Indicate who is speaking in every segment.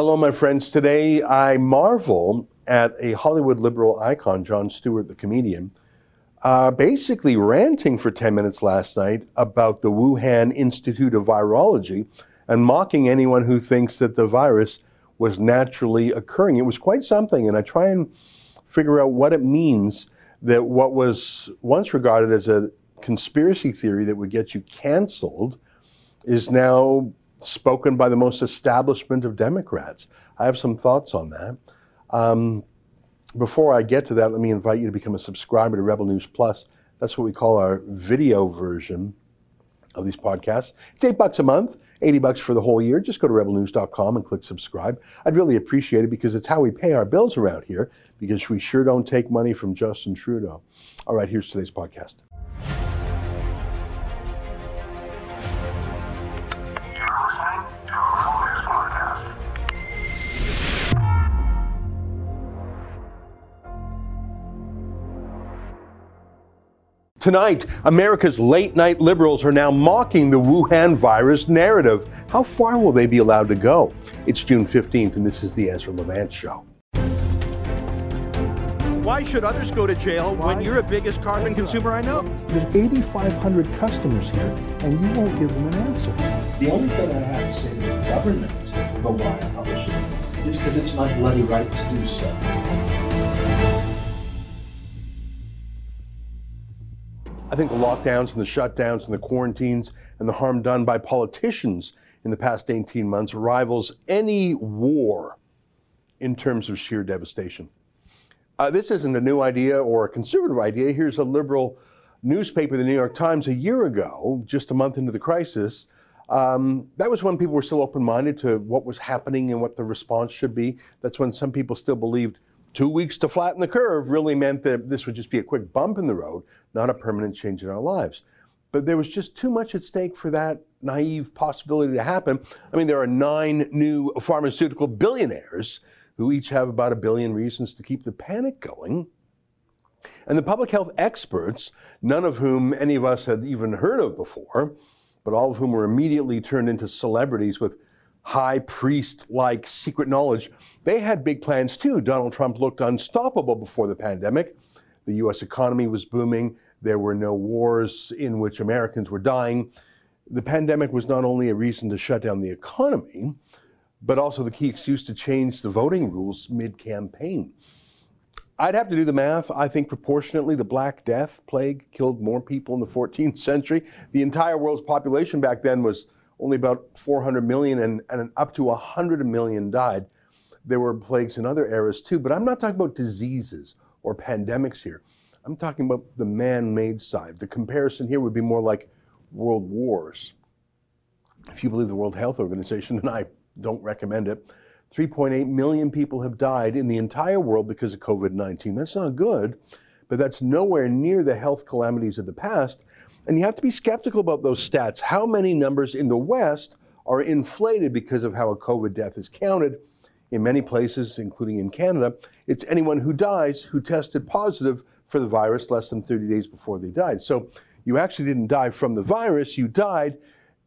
Speaker 1: Hello, my friends. Today I marvel at a Hollywood liberal icon, Jon Stewart, the comedian, uh, basically ranting for 10 minutes last night about the Wuhan Institute of Virology and mocking anyone who thinks that the virus was naturally occurring. It was quite something, and I try and figure out what it means that what was once regarded as a conspiracy theory that would get you canceled is now spoken by the most establishment of Democrats. I have some thoughts on that. Um, before I get to that, let me invite you to become a subscriber to Rebel News Plus. That's what we call our video version of these podcasts. It's eight bucks a month, 80 bucks for the whole year. Just go to rebelnews.com and click subscribe. I'd really appreciate it because it's how we pay our bills around here because we sure don't take money from Justin Trudeau. All right, here's today's podcast. Tonight, America's late night liberals are now mocking the Wuhan virus narrative. How far will they be allowed to go? It's June 15th, and this is the Ezra Levant Show.
Speaker 2: Why should others go to jail Why? when you're the biggest carbon consumer I know?
Speaker 3: There's 8,500 customers here, and you won't give them an answer.
Speaker 4: The only thing I have to say to the government about why I publish it is because it's my bloody right to do so.
Speaker 1: I think the lockdowns and the shutdowns and the quarantines and the harm done by politicians in the past 18 months rivals any war in terms of sheer devastation. Uh, this isn't a new idea or a conservative idea. Here's a liberal newspaper, the New York Times, a year ago, just a month into the crisis. Um, that was when people were still open minded to what was happening and what the response should be. That's when some people still believed two weeks to flatten the curve really meant that this would just be a quick bump in the road, not a permanent change in our lives. But there was just too much at stake for that naive possibility to happen. I mean, there are nine new pharmaceutical billionaires who each have about a billion reasons to keep the panic going. And the public health experts, none of whom any of us had even heard of before, but all of whom were immediately turned into celebrities with high priest like secret knowledge. They had big plans too. Donald Trump looked unstoppable before the pandemic. The US economy was booming. There were no wars in which Americans were dying. The pandemic was not only a reason to shut down the economy, but also the key excuse to change the voting rules mid campaign. I'd have to do the math. I think proportionately, the Black Death plague killed more people in the 14th century. The entire world's population back then was only about 400 million and, and up to 100 million died. There were plagues in other eras too, but I'm not talking about diseases or pandemics here. I'm talking about the man made side. The comparison here would be more like world wars. If you believe the World Health Organization, then I don't recommend it. 3.8 million people have died in the entire world because of COVID 19. That's not good, but that's nowhere near the health calamities of the past. And you have to be skeptical about those stats. How many numbers in the West are inflated because of how a COVID death is counted? In many places, including in Canada, it's anyone who dies who tested positive for the virus less than 30 days before they died. So you actually didn't die from the virus, you died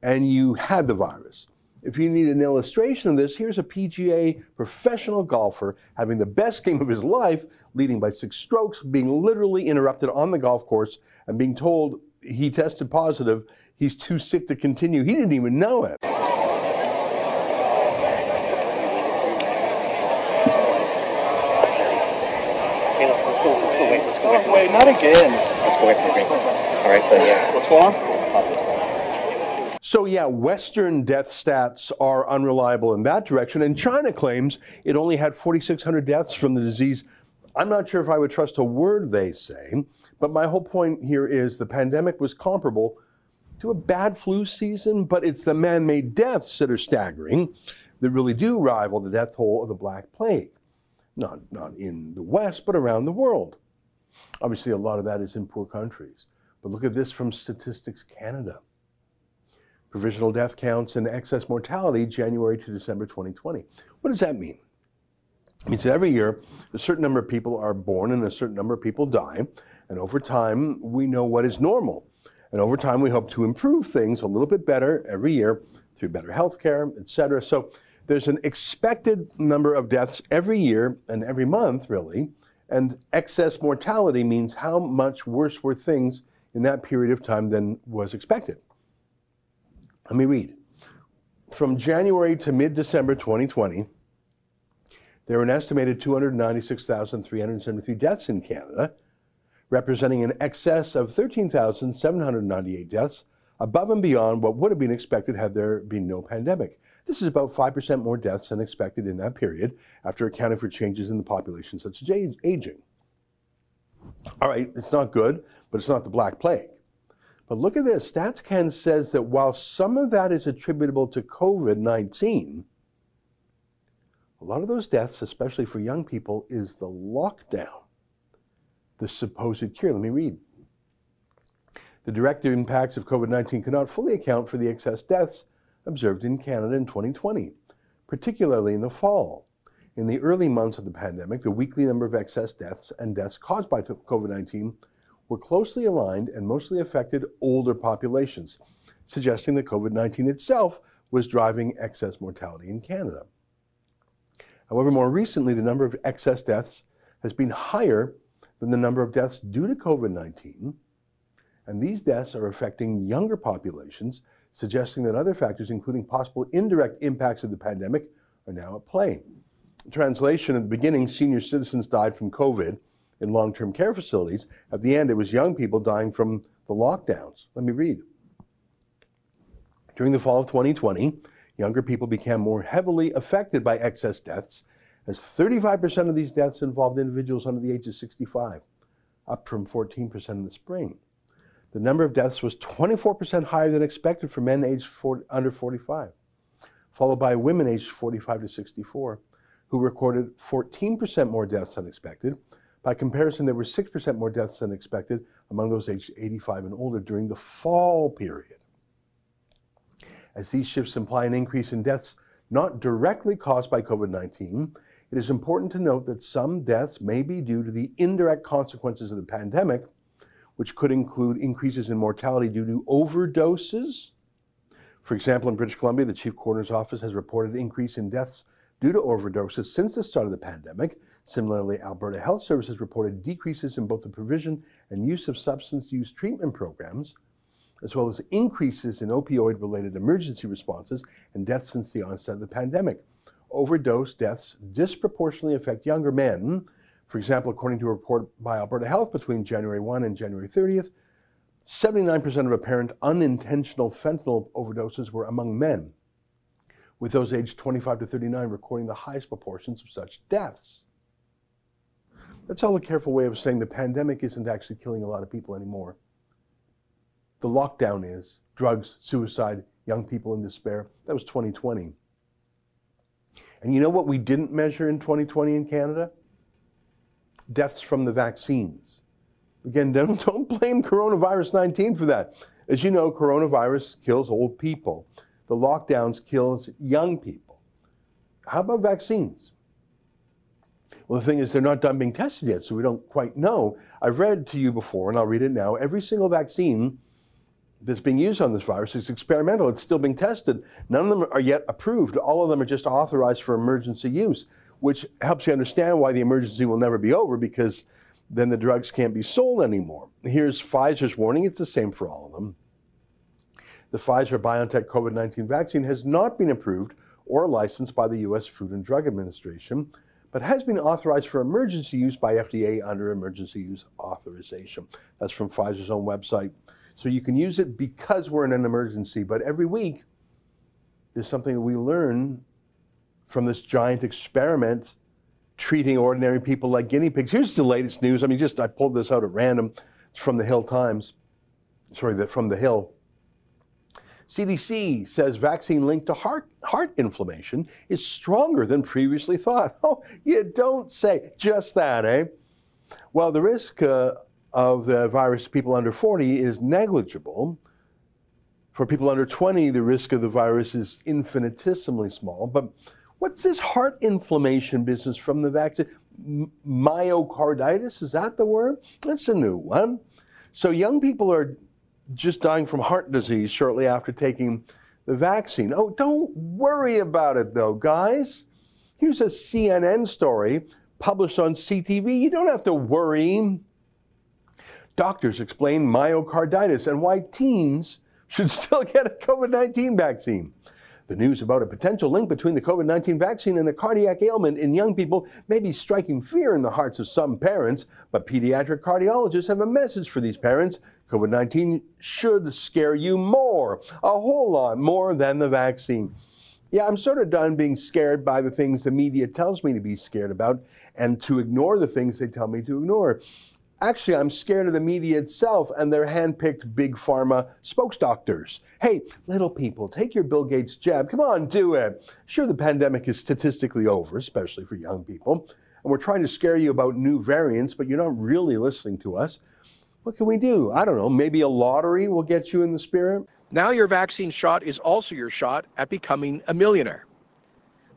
Speaker 1: and you had the virus. If you need an illustration of this, here's a PGA professional golfer having the best game of his life, leading by six strokes, being literally interrupted on the golf course and being told he tested positive. He's too sick to continue. He didn't even know it.
Speaker 5: wait, not again. Let's go away from the green. All right, so yeah. What's going on?
Speaker 1: So, yeah, Western death stats are unreliable in that direction. And China claims it only had 4,600 deaths from the disease. I'm not sure if I would trust a word they say. But my whole point here is the pandemic was comparable to a bad flu season, but it's the man made deaths that are staggering that really do rival the death toll of the Black Plague. Not, not in the West, but around the world. Obviously, a lot of that is in poor countries. But look at this from Statistics Canada. Provisional death counts and excess mortality January to December 2020. What does that mean? Means every year a certain number of people are born and a certain number of people die. And over time, we know what is normal. And over time, we hope to improve things a little bit better every year through better health care, et cetera. So There's an expected number of deaths every year and every month, really, and excess mortality means how much worse were things in that period of time than was expected. Let me read. From January to mid December 2020, there were an estimated 296,373 deaths in Canada, representing an excess of 13,798 deaths above and beyond what would have been expected had there been no pandemic. This is about 5% more deaths than expected in that period after accounting for changes in the population such as aging. All right, it's not good, but it's not the Black Plague. But look at this. StatsCan says that while some of that is attributable to COVID 19, a lot of those deaths, especially for young people, is the lockdown, the supposed cure. Let me read. The direct impacts of COVID 19 cannot fully account for the excess deaths observed in Canada in 2020, particularly in the fall. In the early months of the pandemic, the weekly number of excess deaths and deaths caused by COVID 19 were closely aligned and mostly affected older populations, suggesting that COVID 19 itself was driving excess mortality in Canada. However, more recently, the number of excess deaths has been higher than the number of deaths due to COVID 19, and these deaths are affecting younger populations, suggesting that other factors, including possible indirect impacts of the pandemic, are now at play. Translation at the beginning, senior citizens died from COVID in long term care facilities. At the end, it was young people dying from the lockdowns. Let me read. During the fall of 2020, younger people became more heavily affected by excess deaths, as 35% of these deaths involved individuals under the age of 65, up from 14% in the spring. The number of deaths was 24% higher than expected for men aged 40, under 45, followed by women aged 45 to 64 who recorded 14% more deaths than expected. By comparison, there were 6% more deaths than expected among those aged 85 and older during the fall period. As these shifts imply an increase in deaths not directly caused by COVID 19, it is important to note that some deaths may be due to the indirect consequences of the pandemic, which could include increases in mortality due to overdoses. For example, in British Columbia, the Chief Coroner's Office has reported an increase in deaths due to overdoses since the start of the pandemic. Similarly, Alberta Health Services reported decreases in both the provision and use of substance use treatment programs, as well as increases in opioid related emergency responses and deaths since the onset of the pandemic. Overdose deaths disproportionately affect younger men. For example, according to a report by Alberta Health between January 1 and January 30th, 79% of apparent unintentional fentanyl overdoses were among men with those aged 25 to 39 recording the highest proportions of such deaths. That's all a careful way of saying the pandemic isn't actually killing a lot of people anymore. The lockdown is drugs, suicide, young people in despair. That was 2020. And you know what we didn't measure in 2020 in Canada? Deaths from the vaccines. Again, don't, don't blame coronavirus 19 for that. As you know, coronavirus kills old people the lockdowns kills young people. How about vaccines? Well, the thing is, they're not done being tested yet, so we don't quite know. I've read to you before, and I'll read it now. Every single vaccine that's being used on this virus is experimental. It's still being tested. None of them are yet approved. All of them are just authorized for emergency use, which helps you understand why the emergency will never be over because then the drugs can't be sold anymore. Here's Pfizer's warning. It's the same for all of them the Pfizer BioNTech COVID 19 vaccine has not been approved or licensed by the U.S. Food and Drug Administration, but has been authorized for emergency use by FDA under emergency use authorization. That's from Pfizer's own website. So you can use it because we're in an emergency, but every week there's something that we learn from this giant experiment treating ordinary people like guinea pigs. Here's the latest news. I mean, just I pulled this out at random. It's from the Hill Times. Sorry, from the Hill. CDC says vaccine linked to heart, heart inflammation is stronger than previously thought. Oh, you don't say just that, eh? Well, the risk uh, of the virus to people under 40 is negligible. For people under 20, the risk of the virus is infinitesimally small. But what's this heart inflammation business from the vaccine? Myocarditis, is that the word? That's a new one. So young people are just dying from heart disease shortly after taking the vaccine. Oh, don't worry about it though, guys. Here's a CNN story published on CTV. You don't have to worry. Doctors explain myocarditis and why teens should still get a COVID 19 vaccine. The news about a potential link between the COVID 19 vaccine and a cardiac ailment in young people may be striking fear in the hearts of some parents, but pediatric cardiologists have a message for these parents. COVID 19 should scare you more, a whole lot more than the vaccine. Yeah, I'm sort of done being scared by the things the media tells me to be scared about and to ignore the things they tell me to ignore. Actually, I'm scared of the media itself and their handpicked big pharma spokesdoctors. Hey, little people, take your Bill Gates jab. Come on, do it. Sure, the pandemic is statistically over, especially for young people. And we're trying to scare you about new variants, but you're not really listening to us. What can we do? I don't know. Maybe a lottery will get you in the spirit.
Speaker 6: Now your vaccine shot is also your shot at becoming a millionaire.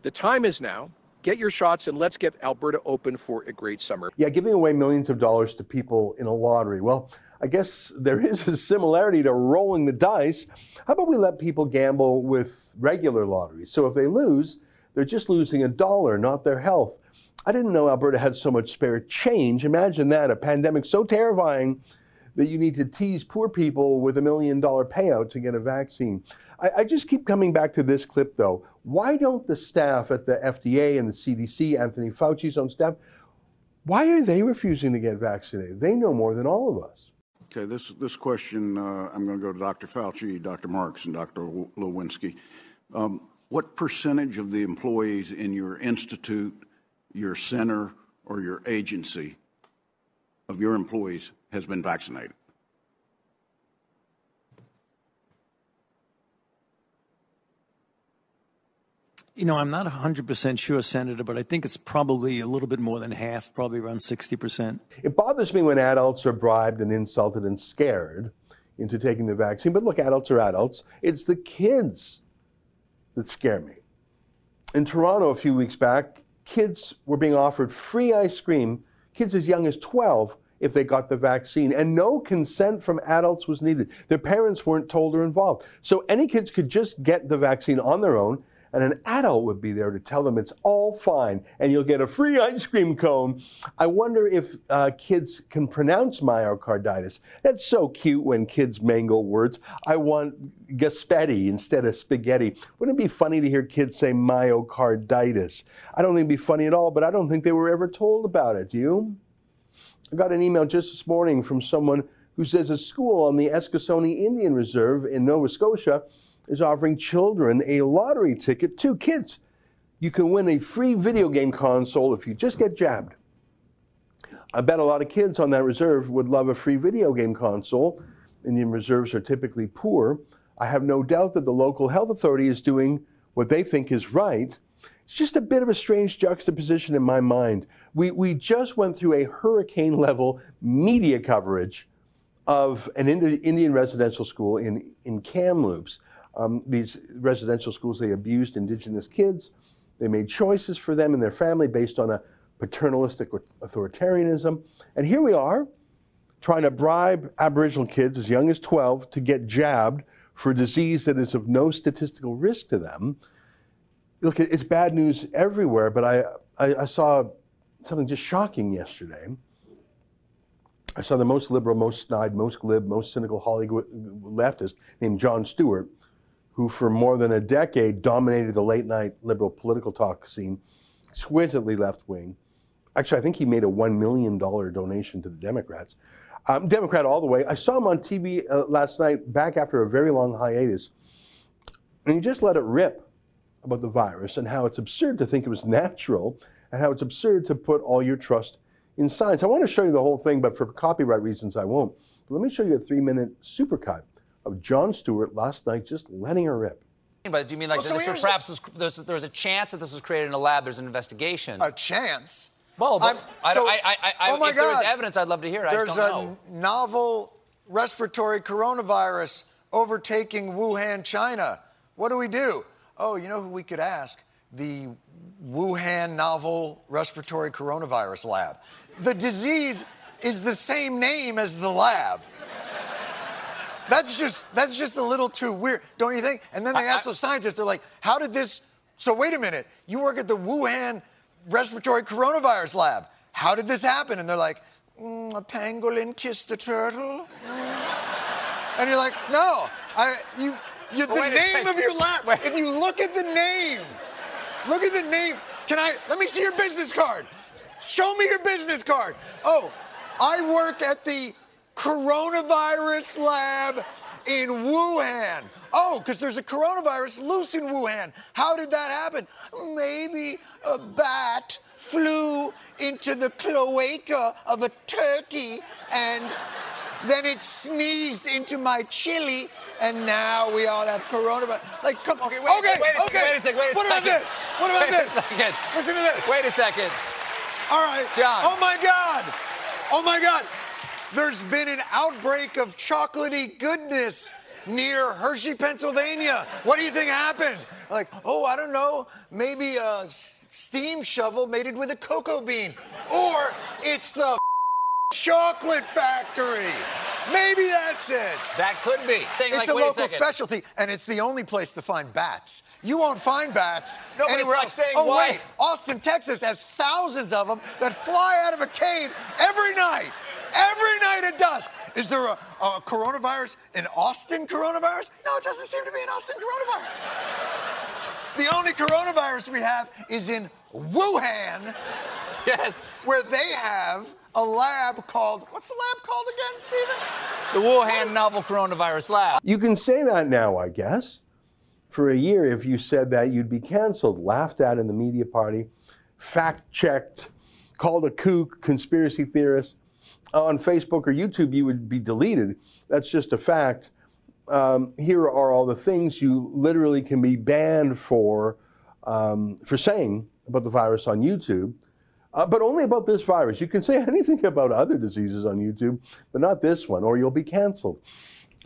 Speaker 6: The time is now. Get your shots and let's get Alberta open for a great summer.
Speaker 1: Yeah, giving away millions of dollars to people in a lottery. Well, I guess there is a similarity to rolling the dice. How about we let people gamble with regular lotteries? So if they lose, they're just losing a dollar, not their health. I didn't know Alberta had so much spare change. Imagine that a pandemic so terrifying that you need to tease poor people with a million dollar payout to get a vaccine. I, I, just keep coming back to this clip though. Why don't the staff at the FDA and the CDC, Anthony Fauci's own staff, why are they refusing to get vaccinated? They know more than all of us.
Speaker 7: Okay, this, this question, uh, I'm going to go to Dr. Fauci, Dr. Marks, and Dr. Walensky. Um, what percentage of the employees in your institute, your center, or your agency of your employees has been vaccinated?
Speaker 8: You know, I'm not 100% sure, Senator, but I think it's probably a little bit more than half, probably around 60%.
Speaker 1: It bothers me when adults are bribed and insulted and scared into taking the vaccine. But look, adults are adults. It's the kids that scare me. In Toronto a few weeks back, kids were being offered free ice cream, kids as young as 12, if they got the vaccine. And no consent from adults was needed. Their parents weren't told or involved. So any kids could just get the vaccine on their own and an adult would be there to tell them it's all fine and you'll get a free ice cream cone. I wonder if uh, kids can pronounce myocarditis. That's so cute when kids mangle words. I want gaspetti instead of spaghetti. Wouldn't it be funny to hear kids say myocarditis? I don't think it'd be funny at all, but I don't think they were ever told about it. Do you? I got an email just this morning from someone who says a school on the Eskasoni Indian Reserve in Nova Scotia is offering children a lottery ticket, two kids. You can win a free video game console if you just get jabbed. I bet a lot of kids on that reserve would love a free video game console. Indian reserves are typically poor. I have no doubt that the local health authority is doing what they think is right. It's just a bit of a strange juxtaposition in my mind. We, we just went through a hurricane level media coverage of an Indian residential school in, in Kamloops um, these residential schools, they abused indigenous kids. They made choices for them and their family based on a paternalistic authoritarianism. And here we are trying to bribe Aboriginal kids as young as 12 to get jabbed for a disease that is of no statistical risk to them. Look, it's bad news everywhere, but I, I, I saw something just shocking yesterday. I saw the most liberal, most snide, most glib, most cynical Hollywood leftist named Jon Stewart who for more than a decade dominated the late night liberal political talk scene, exquisitely left wing. Actually, I think he made a $1 million donation to the Democrats. Um, Democrat all the way. I saw him on TV uh, last night, back after a very long hiatus, and he just let it rip about the virus and how it's absurd to think it was natural and how it's absurd to put all your trust in science. I want to show you the whole thing, but for copyright reasons, I won't. But let me show you a three minute supercut of Jon Stewart last night just letting her rip.
Speaker 9: But do you mean like oh,
Speaker 10: well,
Speaker 9: this was perhaps was, there's, there's a chance that this was created in a lab? There's an investigation.
Speaker 10: A chance?
Speaker 9: Well, but I,
Speaker 10: so,
Speaker 9: I, I, I,
Speaker 10: oh my
Speaker 9: if
Speaker 10: God.
Speaker 9: there was evidence, I'd love to hear it.
Speaker 10: There's
Speaker 9: a
Speaker 10: know. novel respiratory coronavirus overtaking Wuhan, China. What do we do? Oh, you know who we could ask? The Wuhan novel respiratory coronavirus lab. The disease is the same name as the lab. That's just that's just a little too weird, don't you think? And then they ask those scientists, they're like, "How did this?" So wait a minute, you work at the Wuhan respiratory coronavirus lab. How did this happen? And they're like, mm, "A pangolin kissed a turtle." Mm. And you're like, "No, I you." You the name of your lab.
Speaker 9: Wait.
Speaker 10: If you look at the name, look at the name. Can I? Let me see your business card. Show me your business card. Oh, I work at the coronavirus lab in Wuhan. Oh, because there's a coronavirus loose in Wuhan. How did that happen? Maybe a bat flew into the cloaca of a turkey and then it sneezed into my chili. And now we all have coronavirus. Like, come on.
Speaker 9: Okay, wait
Speaker 10: okay,
Speaker 9: wait a
Speaker 10: okay.
Speaker 9: second, wait a second, wait a
Speaker 10: what
Speaker 9: second.
Speaker 10: about this? What about
Speaker 9: Wait a
Speaker 10: this?
Speaker 9: second.
Speaker 10: Listen to this.
Speaker 9: Wait a second.
Speaker 10: All right.
Speaker 9: John.
Speaker 10: Oh my God. Oh my God. There's been an outbreak of chocolatey goodness near Hershey, Pennsylvania. What do you think happened? Like, oh, I don't know. Maybe a steam shovel mated with a cocoa bean. Or it's the chocolate factory. Maybe that's it.
Speaker 9: That could be. Think
Speaker 10: It's
Speaker 9: like,
Speaker 10: a
Speaker 9: wait a
Speaker 10: local specialty, and it's the only place to find bats. You won't find bats
Speaker 9: No, but it's
Speaker 10: anywhere
Speaker 9: like
Speaker 10: else.
Speaker 9: saying
Speaker 10: oh
Speaker 9: why-
Speaker 10: wait, Austin, Texas has thousands of them that fly out of a cave every night. Every night at dusk. Is there a, a coronavirus, an Austin coronavirus? No, it doesn't seem to be an Austin coronavirus. The only coronavirus we have is in Wuhan,
Speaker 9: Yes.
Speaker 10: where they have a lab called, what's the lab called again, Stephen?
Speaker 9: The Wuhan novel coronavirus lab.
Speaker 1: You can say that now, I guess. For a year, if you said that, you'd be canceled, laughed at in the media party, fact checked, called a kook, conspiracy theorist. On Facebook or YouTube, you would be deleted. That's just a fact. Um, here are all the things you literally can be banned for um, for saying about the virus on YouTube. Uh, but only about this virus. You can say anything about other diseases on YouTube, but not this one, or you'll be canceled.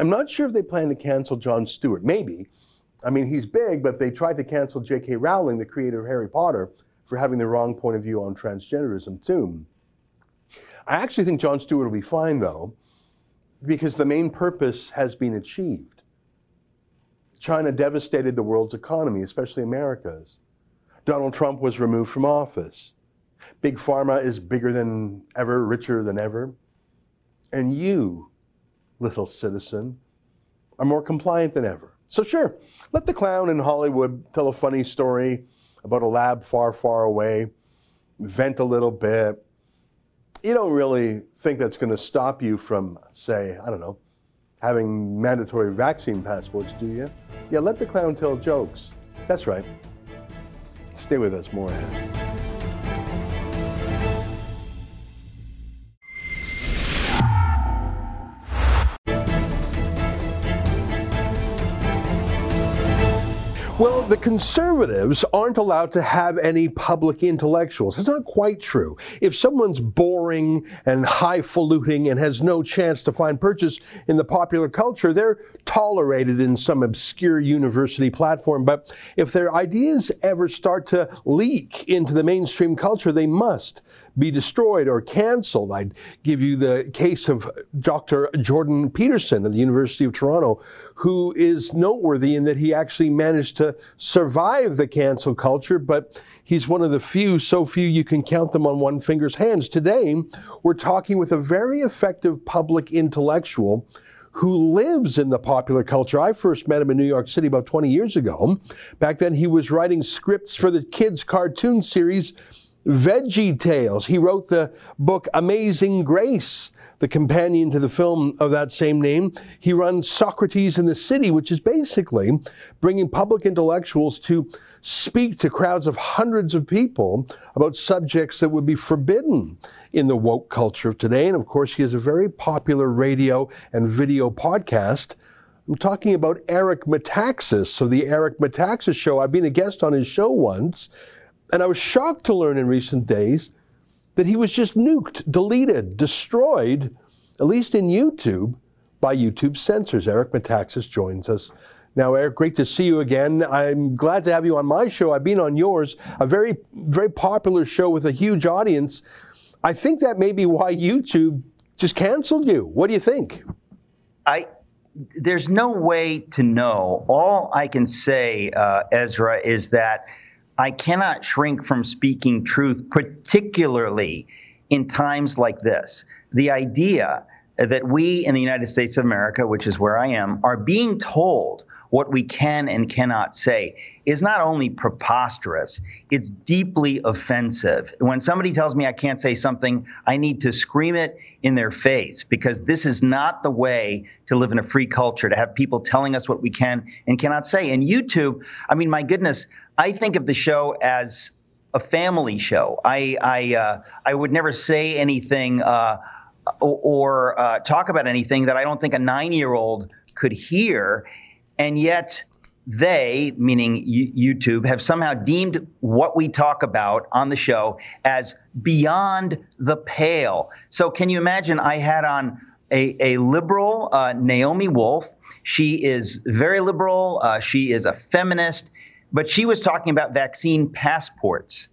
Speaker 1: I'm not sure if they plan to cancel Jon Stewart. Maybe. I mean, he's big, but they tried to cancel J.K. Rowling, the creator of Harry Potter, for having the wrong point of view on transgenderism, too. I actually think Jon Stewart will be fine, though, because the main purpose has been achieved. China devastated the world's economy, especially America's. Donald Trump was removed from office. Big Pharma is bigger than ever, richer than ever. And you, little citizen, are more compliant than ever. So, sure, let the clown in Hollywood tell a funny story about a lab far, far away, vent a little bit. You don't really think that's going to stop you from, say, I don't know, having mandatory vaccine passports, do you? Yeah, let the clown tell jokes. That's right. Stay with us, more ahead. The conservatives aren't allowed to have any public intellectuals. It's not quite true. If someone's boring and highfalutin and has no chance to find purchase in the popular culture, they're tolerated in some obscure university platform. But if their ideas ever start to leak into the mainstream culture, they must be destroyed or canceled. I'd give you the case of Dr. Jordan Peterson of the University of Toronto, who is noteworthy in that he actually managed to survive the cancel culture, but he's one of the few, so few you can count them on one finger's hands. Today, we're talking with a very effective public intellectual who lives in the popular culture. I first met him in New York City about 20 years ago. Back then, he was writing scripts for the kids' cartoon series Veggie Tales. He wrote the book Amazing Grace, the companion to the film of that same name. He runs Socrates in the City, which is basically bringing public intellectuals to speak to crowds of hundreds of people about subjects that would be forbidden in the woke culture of today. And of course, he has a very popular radio and video podcast. I'm talking about Eric Metaxas. So, the Eric Metaxas Show, I've been a guest on his show once. And I was shocked to learn in recent days that he was just nuked, deleted, destroyed, at least in YouTube, by YouTube censors. Eric Metaxas joins us. Now, Eric, great to see you again. I'm glad to have you on my show. I've been on yours, a very, very popular show with a huge audience. I think that may be why YouTube just canceled you. What do you think?
Speaker 5: I
Speaker 11: there's no way to know. All I can say, uh, Ezra, is that I cannot shrink from speaking truth, particularly in times like this. The idea that we in the United States of America, which is where I am, are being told what we can and cannot say is not only preposterous, it's deeply offensive. When somebody tells me I can't say something, I need to scream it in their face because this is not the way to live in a free culture, to have people telling us what we can and cannot say. And YouTube, I mean, my goodness, I think of the show as a family show. I, I, uh, I would never say anything. Uh, or, uh, talk about anything that I don't think a nine year old could hear. And yet, they, meaning YouTube, have somehow deemed what we talk about on the show as beyond the pale. So, can you imagine? I had on a, a liberal, uh, Naomi Wolf. She is very liberal, uh, she is a feminist, but she was talking about vaccine passports.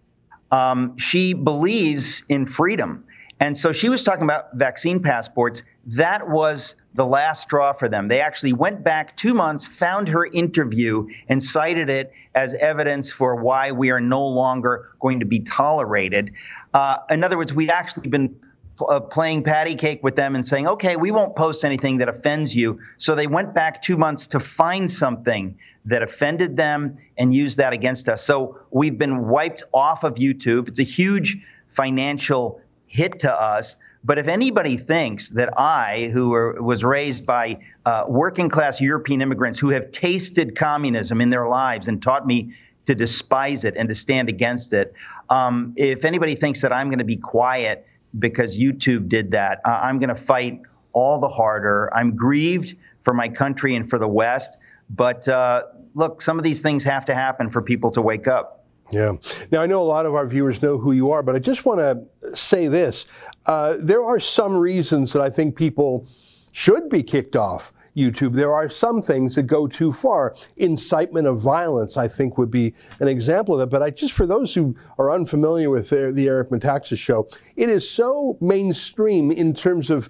Speaker 11: Um, she believes in freedom. And so she was talking about vaccine passports. That was the last straw for them. They actually went back two months, found her interview, and cited it as evidence for why we are no longer going to be tolerated. Uh, in other words, we'd actually been uh, playing patty cake with them and saying, okay, we won't post anything that offends you. So they went back two months to find something that offended them and used that against us. So we've been wiped off of YouTube. It's a huge financial hit to us. But if anybody thinks that I, who are, was raised by uh, working class European immigrants who have tasted communism in their lives and taught me to despise it and to stand against it, um, if anybody thinks that I'm going to be quiet because YouTube did that, uh, I'm going to fight all the harder. I'm grieved for my country and for the West. But uh, look, some of these things have to happen for people to wake up.
Speaker 1: Yeah. Now, I know a lot of our viewers know who you are, but I just want to say this. Uh, there are some reasons that I think people should be kicked off YouTube. There are some things that go too far. Incitement of violence, I think, would be an example of that. But I just, for those who are unfamiliar with the, the Eric Metaxas show, it is so mainstream in terms of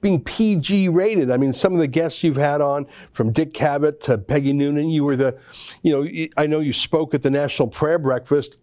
Speaker 1: being PG rated. I mean, some of the guests you've had on, from Dick Cavett to Peggy Noonan, you were the, you know, I know you spoke at the National Prayer Breakfast.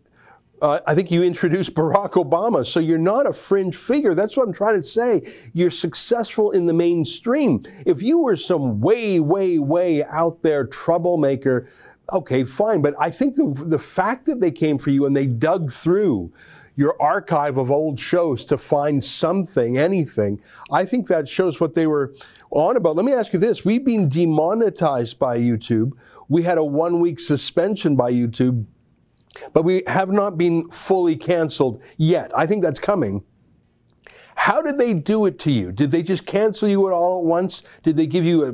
Speaker 1: Uh, I think you introduced Barack Obama. So you're not a fringe figure. That's what I'm trying to say. You're successful in the mainstream. If you were some way, way, way out there troublemaker, okay, fine. But I think the, the fact that they came for you and they dug through your archive of old shows to find something, anything. I think that shows what they were on about. Let me ask you this. We've been demonetized by YouTube. We had a one week suspension by YouTube, but we have not been fully canceled yet. I think that's coming. How did they do it to you? Did they just cancel you at all at once? Did they give you a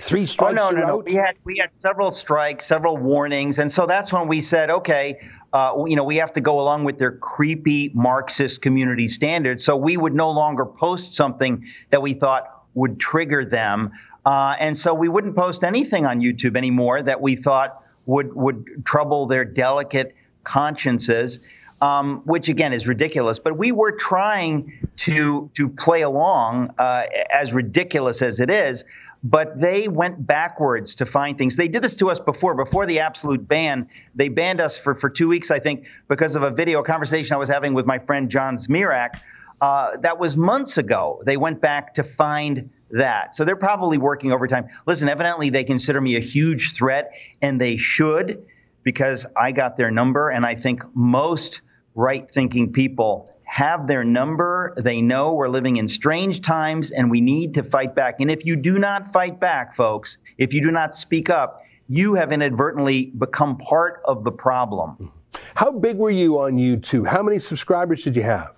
Speaker 1: three strikes?
Speaker 11: Oh, no, no, no. We had we had several strikes, several warnings, and so that's when we said, okay, uh, you know, we have to go along with their creepy Marxist community standards. So we would no longer post something that we thought would trigger them. Uh, and so we wouldn't post anything on YouTube anymore that we thought would would trouble their delicate consciences. Um, which again is ridiculous. But we were trying to to play along, uh, as ridiculous as it is, but they went backwards to find things. They did this to us before, before the absolute ban. They banned us for, for two weeks, I think, because of a video conversation I was having with my friend John Zmirak. Uh, that was months ago. They went back to find that. So they're probably working overtime. Listen, evidently they consider me a huge threat, and they should because I got their number, and I think most right thinking people have their number. They know we're living in strange times and we need to fight back. And if you do not fight back, folks, if you do not speak up, you have inadvertently become part of the problem. Mm-hmm.
Speaker 1: How big were you on YouTube? How many subscribers did you have?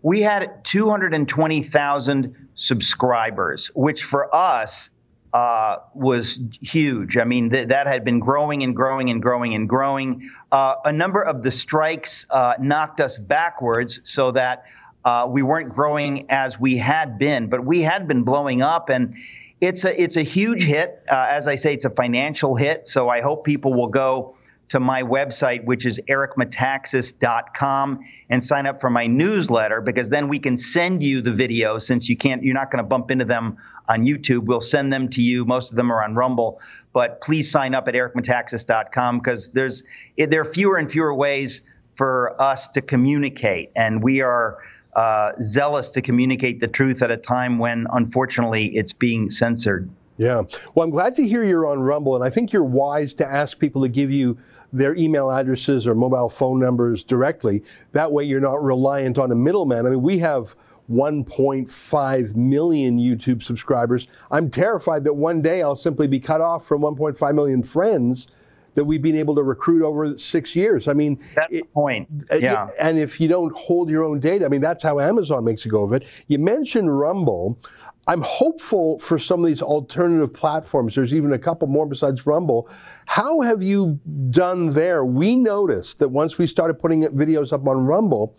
Speaker 11: We had 220,000 subscribers, which for us uh, was huge. I mean, th- that had been growing and growing and growing and growing. Uh, a number of the strikes uh, knocked us backwards so that uh, we weren't growing as we had been, but we had been blowing up and. It's a it's a huge hit. Uh, as I say, it's a financial hit. So I hope people will go to my website, which is ericmetaxas.com, and sign up for my newsletter because then we can send you the video since you can't, you're not going to bump into them on YouTube. We'll send them to you. Most of them are on Rumble, but please sign up at ericmetaxas.com because there's there are fewer and fewer ways for us to communicate, and we are. Uh, zealous to communicate the truth at a time when, unfortunately, it's being censored.
Speaker 1: Yeah. Well, I'm glad to hear you're on Rumble, and I think you're wise to ask people to give you their email addresses or mobile phone numbers directly. That way, you're not reliant on a middleman. I mean, we have 1.5 million YouTube subscribers. I'm terrified that one day I'll simply be cut off from 1.5 million friends that we've been able to recruit over six years. I mean,
Speaker 11: that's it, the point. Uh, yeah.
Speaker 1: And if you don't hold your own data, I mean, that's how Amazon makes a go of it. You mentioned Rumble. I'm hopeful for some of these alternative platforms. There's even a couple more besides Rumble. How have you done there? We noticed that once we started putting videos up on Rumble,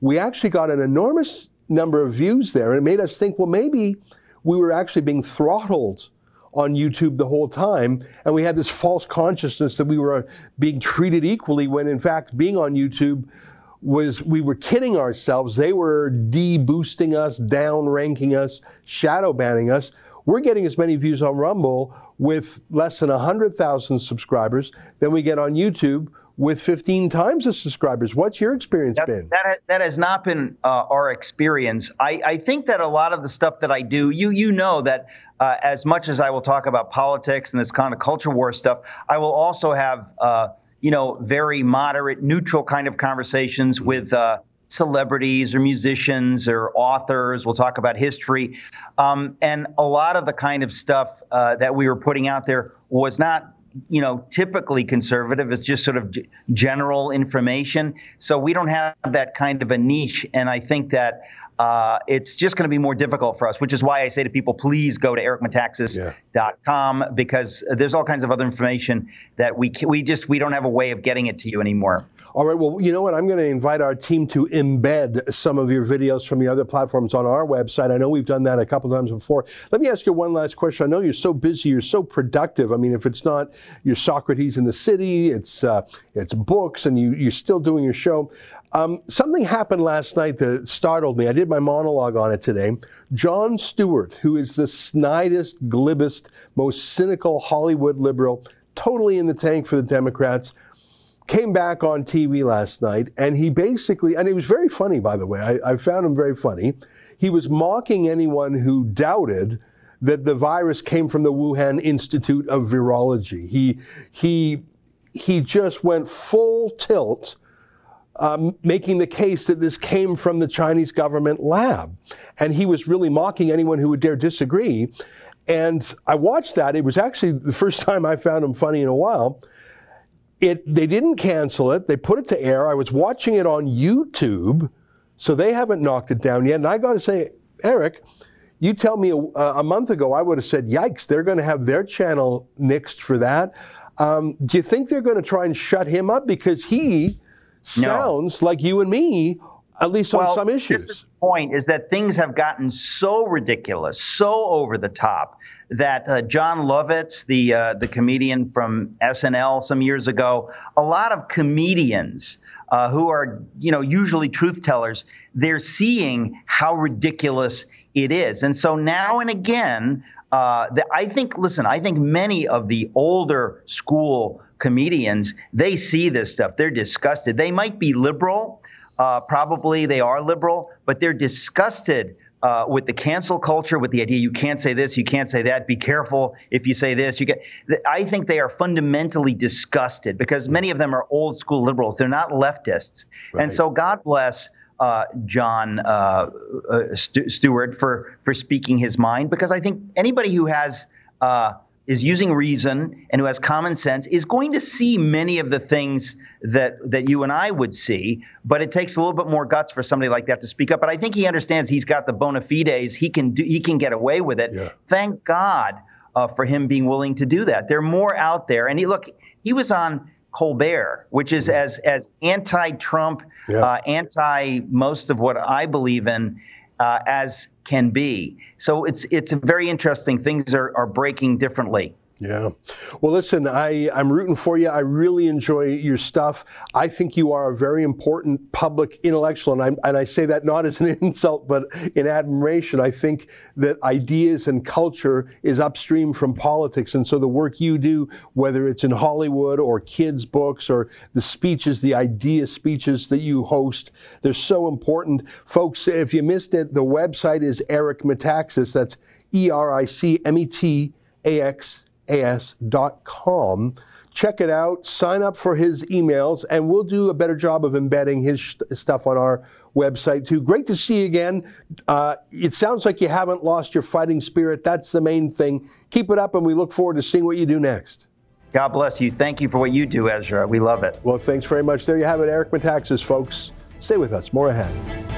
Speaker 1: we actually got an enormous number of views there. And it made us think, well, maybe we were actually being throttled on YouTube the whole time, and we had this false consciousness that we were being treated equally when in fact being on YouTube was we were kidding ourselves. They were de-boosting us, down ranking us, shadow banning us. We're getting as many views on Rumble with less than 100,000 subscribers than we get on YouTube with 15 times the subscribers. What's your experience
Speaker 11: That's,
Speaker 1: been?
Speaker 11: That, that has not been uh, our experience. I, I, think that a lot of the stuff that I do, you you know that uh, as much as I will talk about politics and this kind of culture war stuff, I will also have uh, you know very moderate, neutral kind of conversations with uh, celebrities or musicians or authors. We'll talk about history. Um, and a lot of the kind of stuff uh, that we were putting out there was not you know, typically conservative. It's just sort of g- general information. So we don't have that kind of a niche. And I think that uh, it's just going to be more difficult for us, which is why I say to people, please go to ericmetaxas.com because there's all kinds of other information that we we just we don't have a way of getting it to you anymore.
Speaker 1: All right. Well, you know what? I'm going to invite our team to embed some of your videos from the other platforms on our website. I know we've done that a couple times before. Let me ask you one last question. I know you're so busy, you're so productive. I mean, if it's not your Socrates in the City, it's uh, it's books, and you you're still doing your show. Um, something happened last night that startled me. I did my monologue on it today. Jon Stewart, who is the snidest, glibbest, most cynical Hollywood liberal, totally in the tank for the Democrats, came back on TV last night and he basically, and he was very funny, by the way. I, I found him very funny. He was mocking anyone who doubted that the virus came from the Wuhan Institute of Virology. He, he, he just went full tilt um, making the case that this came from the Chinese government lab. And he was really mocking anyone who would dare disagree. And I watched that. It was actually the first time I found him funny in a while. It, they didn't cancel it. They put it to air. I was watching it on YouTube, so they haven't knocked it down yet. And I got to say, Eric, you tell me a, a, month ago, I would have said, yikes, they're going to have their channel nixed for that. Um, do you think they're going to try and shut him up? Because he sounds no. like you and me, at least on
Speaker 11: well,
Speaker 1: some issues.
Speaker 11: This is the point is that things have gotten so ridiculous, so over the top that uh, Jon Lovitz, the uh, the comedian from SNL some years ago, a lot of comedians uh, who are you know usually truth tellers, they're seeing how ridiculous it is, and so now and again, uh, the, I think. Listen, I think many of the older school comedians, they see this stuff. They're disgusted. They might be liberal. Uh, probably they are liberal, but they're disgusted uh, with the cancel culture, with the idea you can't say this, you can't say that. Be careful if you say this. You get. I think they are fundamentally disgusted because many of them are old school liberals. They're not leftists, right. and so God bless. Uh, Jon uh, uh, St- Stewart for for speaking his mind because I think anybody who has uh, is using reason and who has common sense is going to see many of the things that that you and I would see, but it takes a little bit more guts for somebody like that to speak up. But I think he understands he's got the bona fides. He can do, he can get away with it. Yeah. Thank God uh, for him being willing to do that. There are more out there, and he look he was on. Colbert, which is as as anti-Trump, yeah. uh, anti most of what I believe in, uh, as can be. So it's it's very interesting. Things are, are breaking differently.
Speaker 1: Yeah. Well, listen, I, I'm rooting for you. I really enjoy your stuff. I think you are a very important public intellectual, and I, and I say that not as an insult, but in admiration. I think that ideas and culture is upstream from politics. And so the work you do, whether it's in Hollywood or kids' books or the speeches, the idea speeches that you host, they're so important. Folks, if you missed it, the website is Eric Metaxas. That's E R I C M E T A X as.com. Check it out, sign up for his emails, and we'll do a better job of embedding his sh- stuff on our website too. Great to see you again. Uh, it sounds like you haven't lost your fighting spirit. That's the main thing. Keep it up, and we look forward to seeing what you do next.
Speaker 11: God bless you. Thank you for what you do, Ezra. We love it.
Speaker 1: Well, thanks very much. There you have it, Eric Metaxas, folks. Stay with us. More ahead.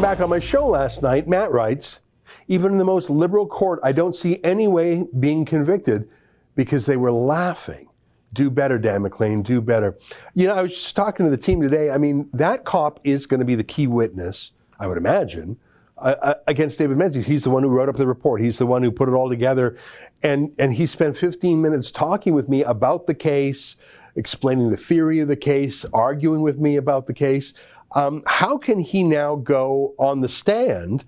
Speaker 1: Back on my show last night. Matt writes, even in the most liberal court, I don't see any way being convicted because they were laughing. Do better, Dan McLean, do better. You know, I was just talking to the team today. I mean, that cop is going to be the key witness, I would imagine, uh, uh, against David Menzies. He's the one who wrote up the report. He's the one who put it all together. And, and he spent 15 minutes talking with me about the case, explaining the theory of the case, arguing with me about the case. Um, how can he now go on the stand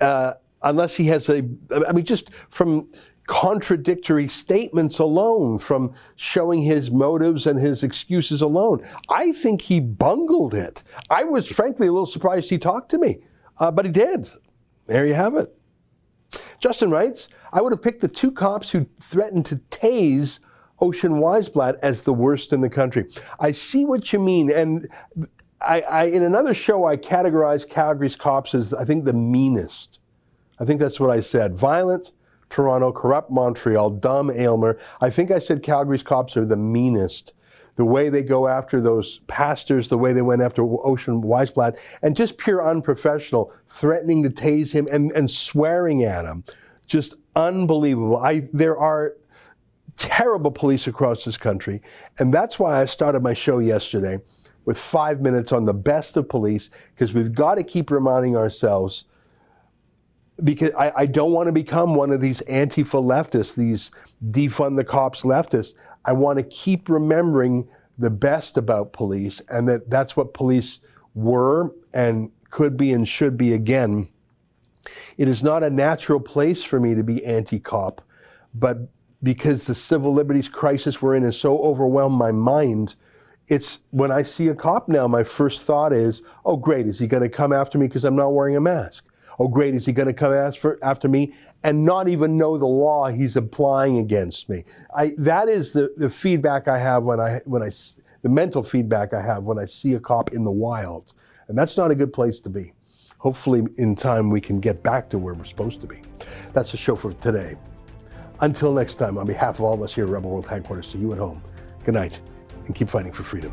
Speaker 1: uh, unless he has a, I mean, just from contradictory statements alone, from showing his motives and his excuses alone? I think he bungled it. I was frankly a little surprised he talked to me, uh, but he did. There you have it. Justin writes, I would have picked the two cops who threatened to tase Ocean Weisblatt as the worst in the country. I see what you mean. And I, I, in another show, I categorized Calgary's cops as, I think, the meanest. I think that's what I said. Violent, Toronto, corrupt Montreal, dumb Aylmer. I think I said Calgary's cops are the meanest. The way they go after those pastors, the way they went after Ocean Weisblatt, and just pure unprofessional, threatening to tase him and, and swearing at him. Just unbelievable. I, there are terrible police across this country, and that's why I started my show yesterday with five minutes on the best of police because we've got to keep reminding ourselves because I, I, don't want to become one of these Antifa leftists, these defund the cops leftists. I want to keep remembering the best about police and that that's what police were and could be and should be again. It is not a natural place for me to be anti cop, but because the civil liberties crisis we're in has so overwhelmed my mind it's when I see a cop now, my first thought is, oh, great, is he going to come after me because I'm not wearing a mask? Oh, great, is he going to come after me and not even know the law he's applying against me? I, that is the, the feedback I have when I, when I, the mental feedback I have when I see a cop in the wild. And that's not a good place to be. Hopefully, in time, we can get back to where we're supposed to be. That's the show for today. Until next time, on behalf of all of us here at Rebel World Headquarters, to you at home, good night and keep fighting for freedom.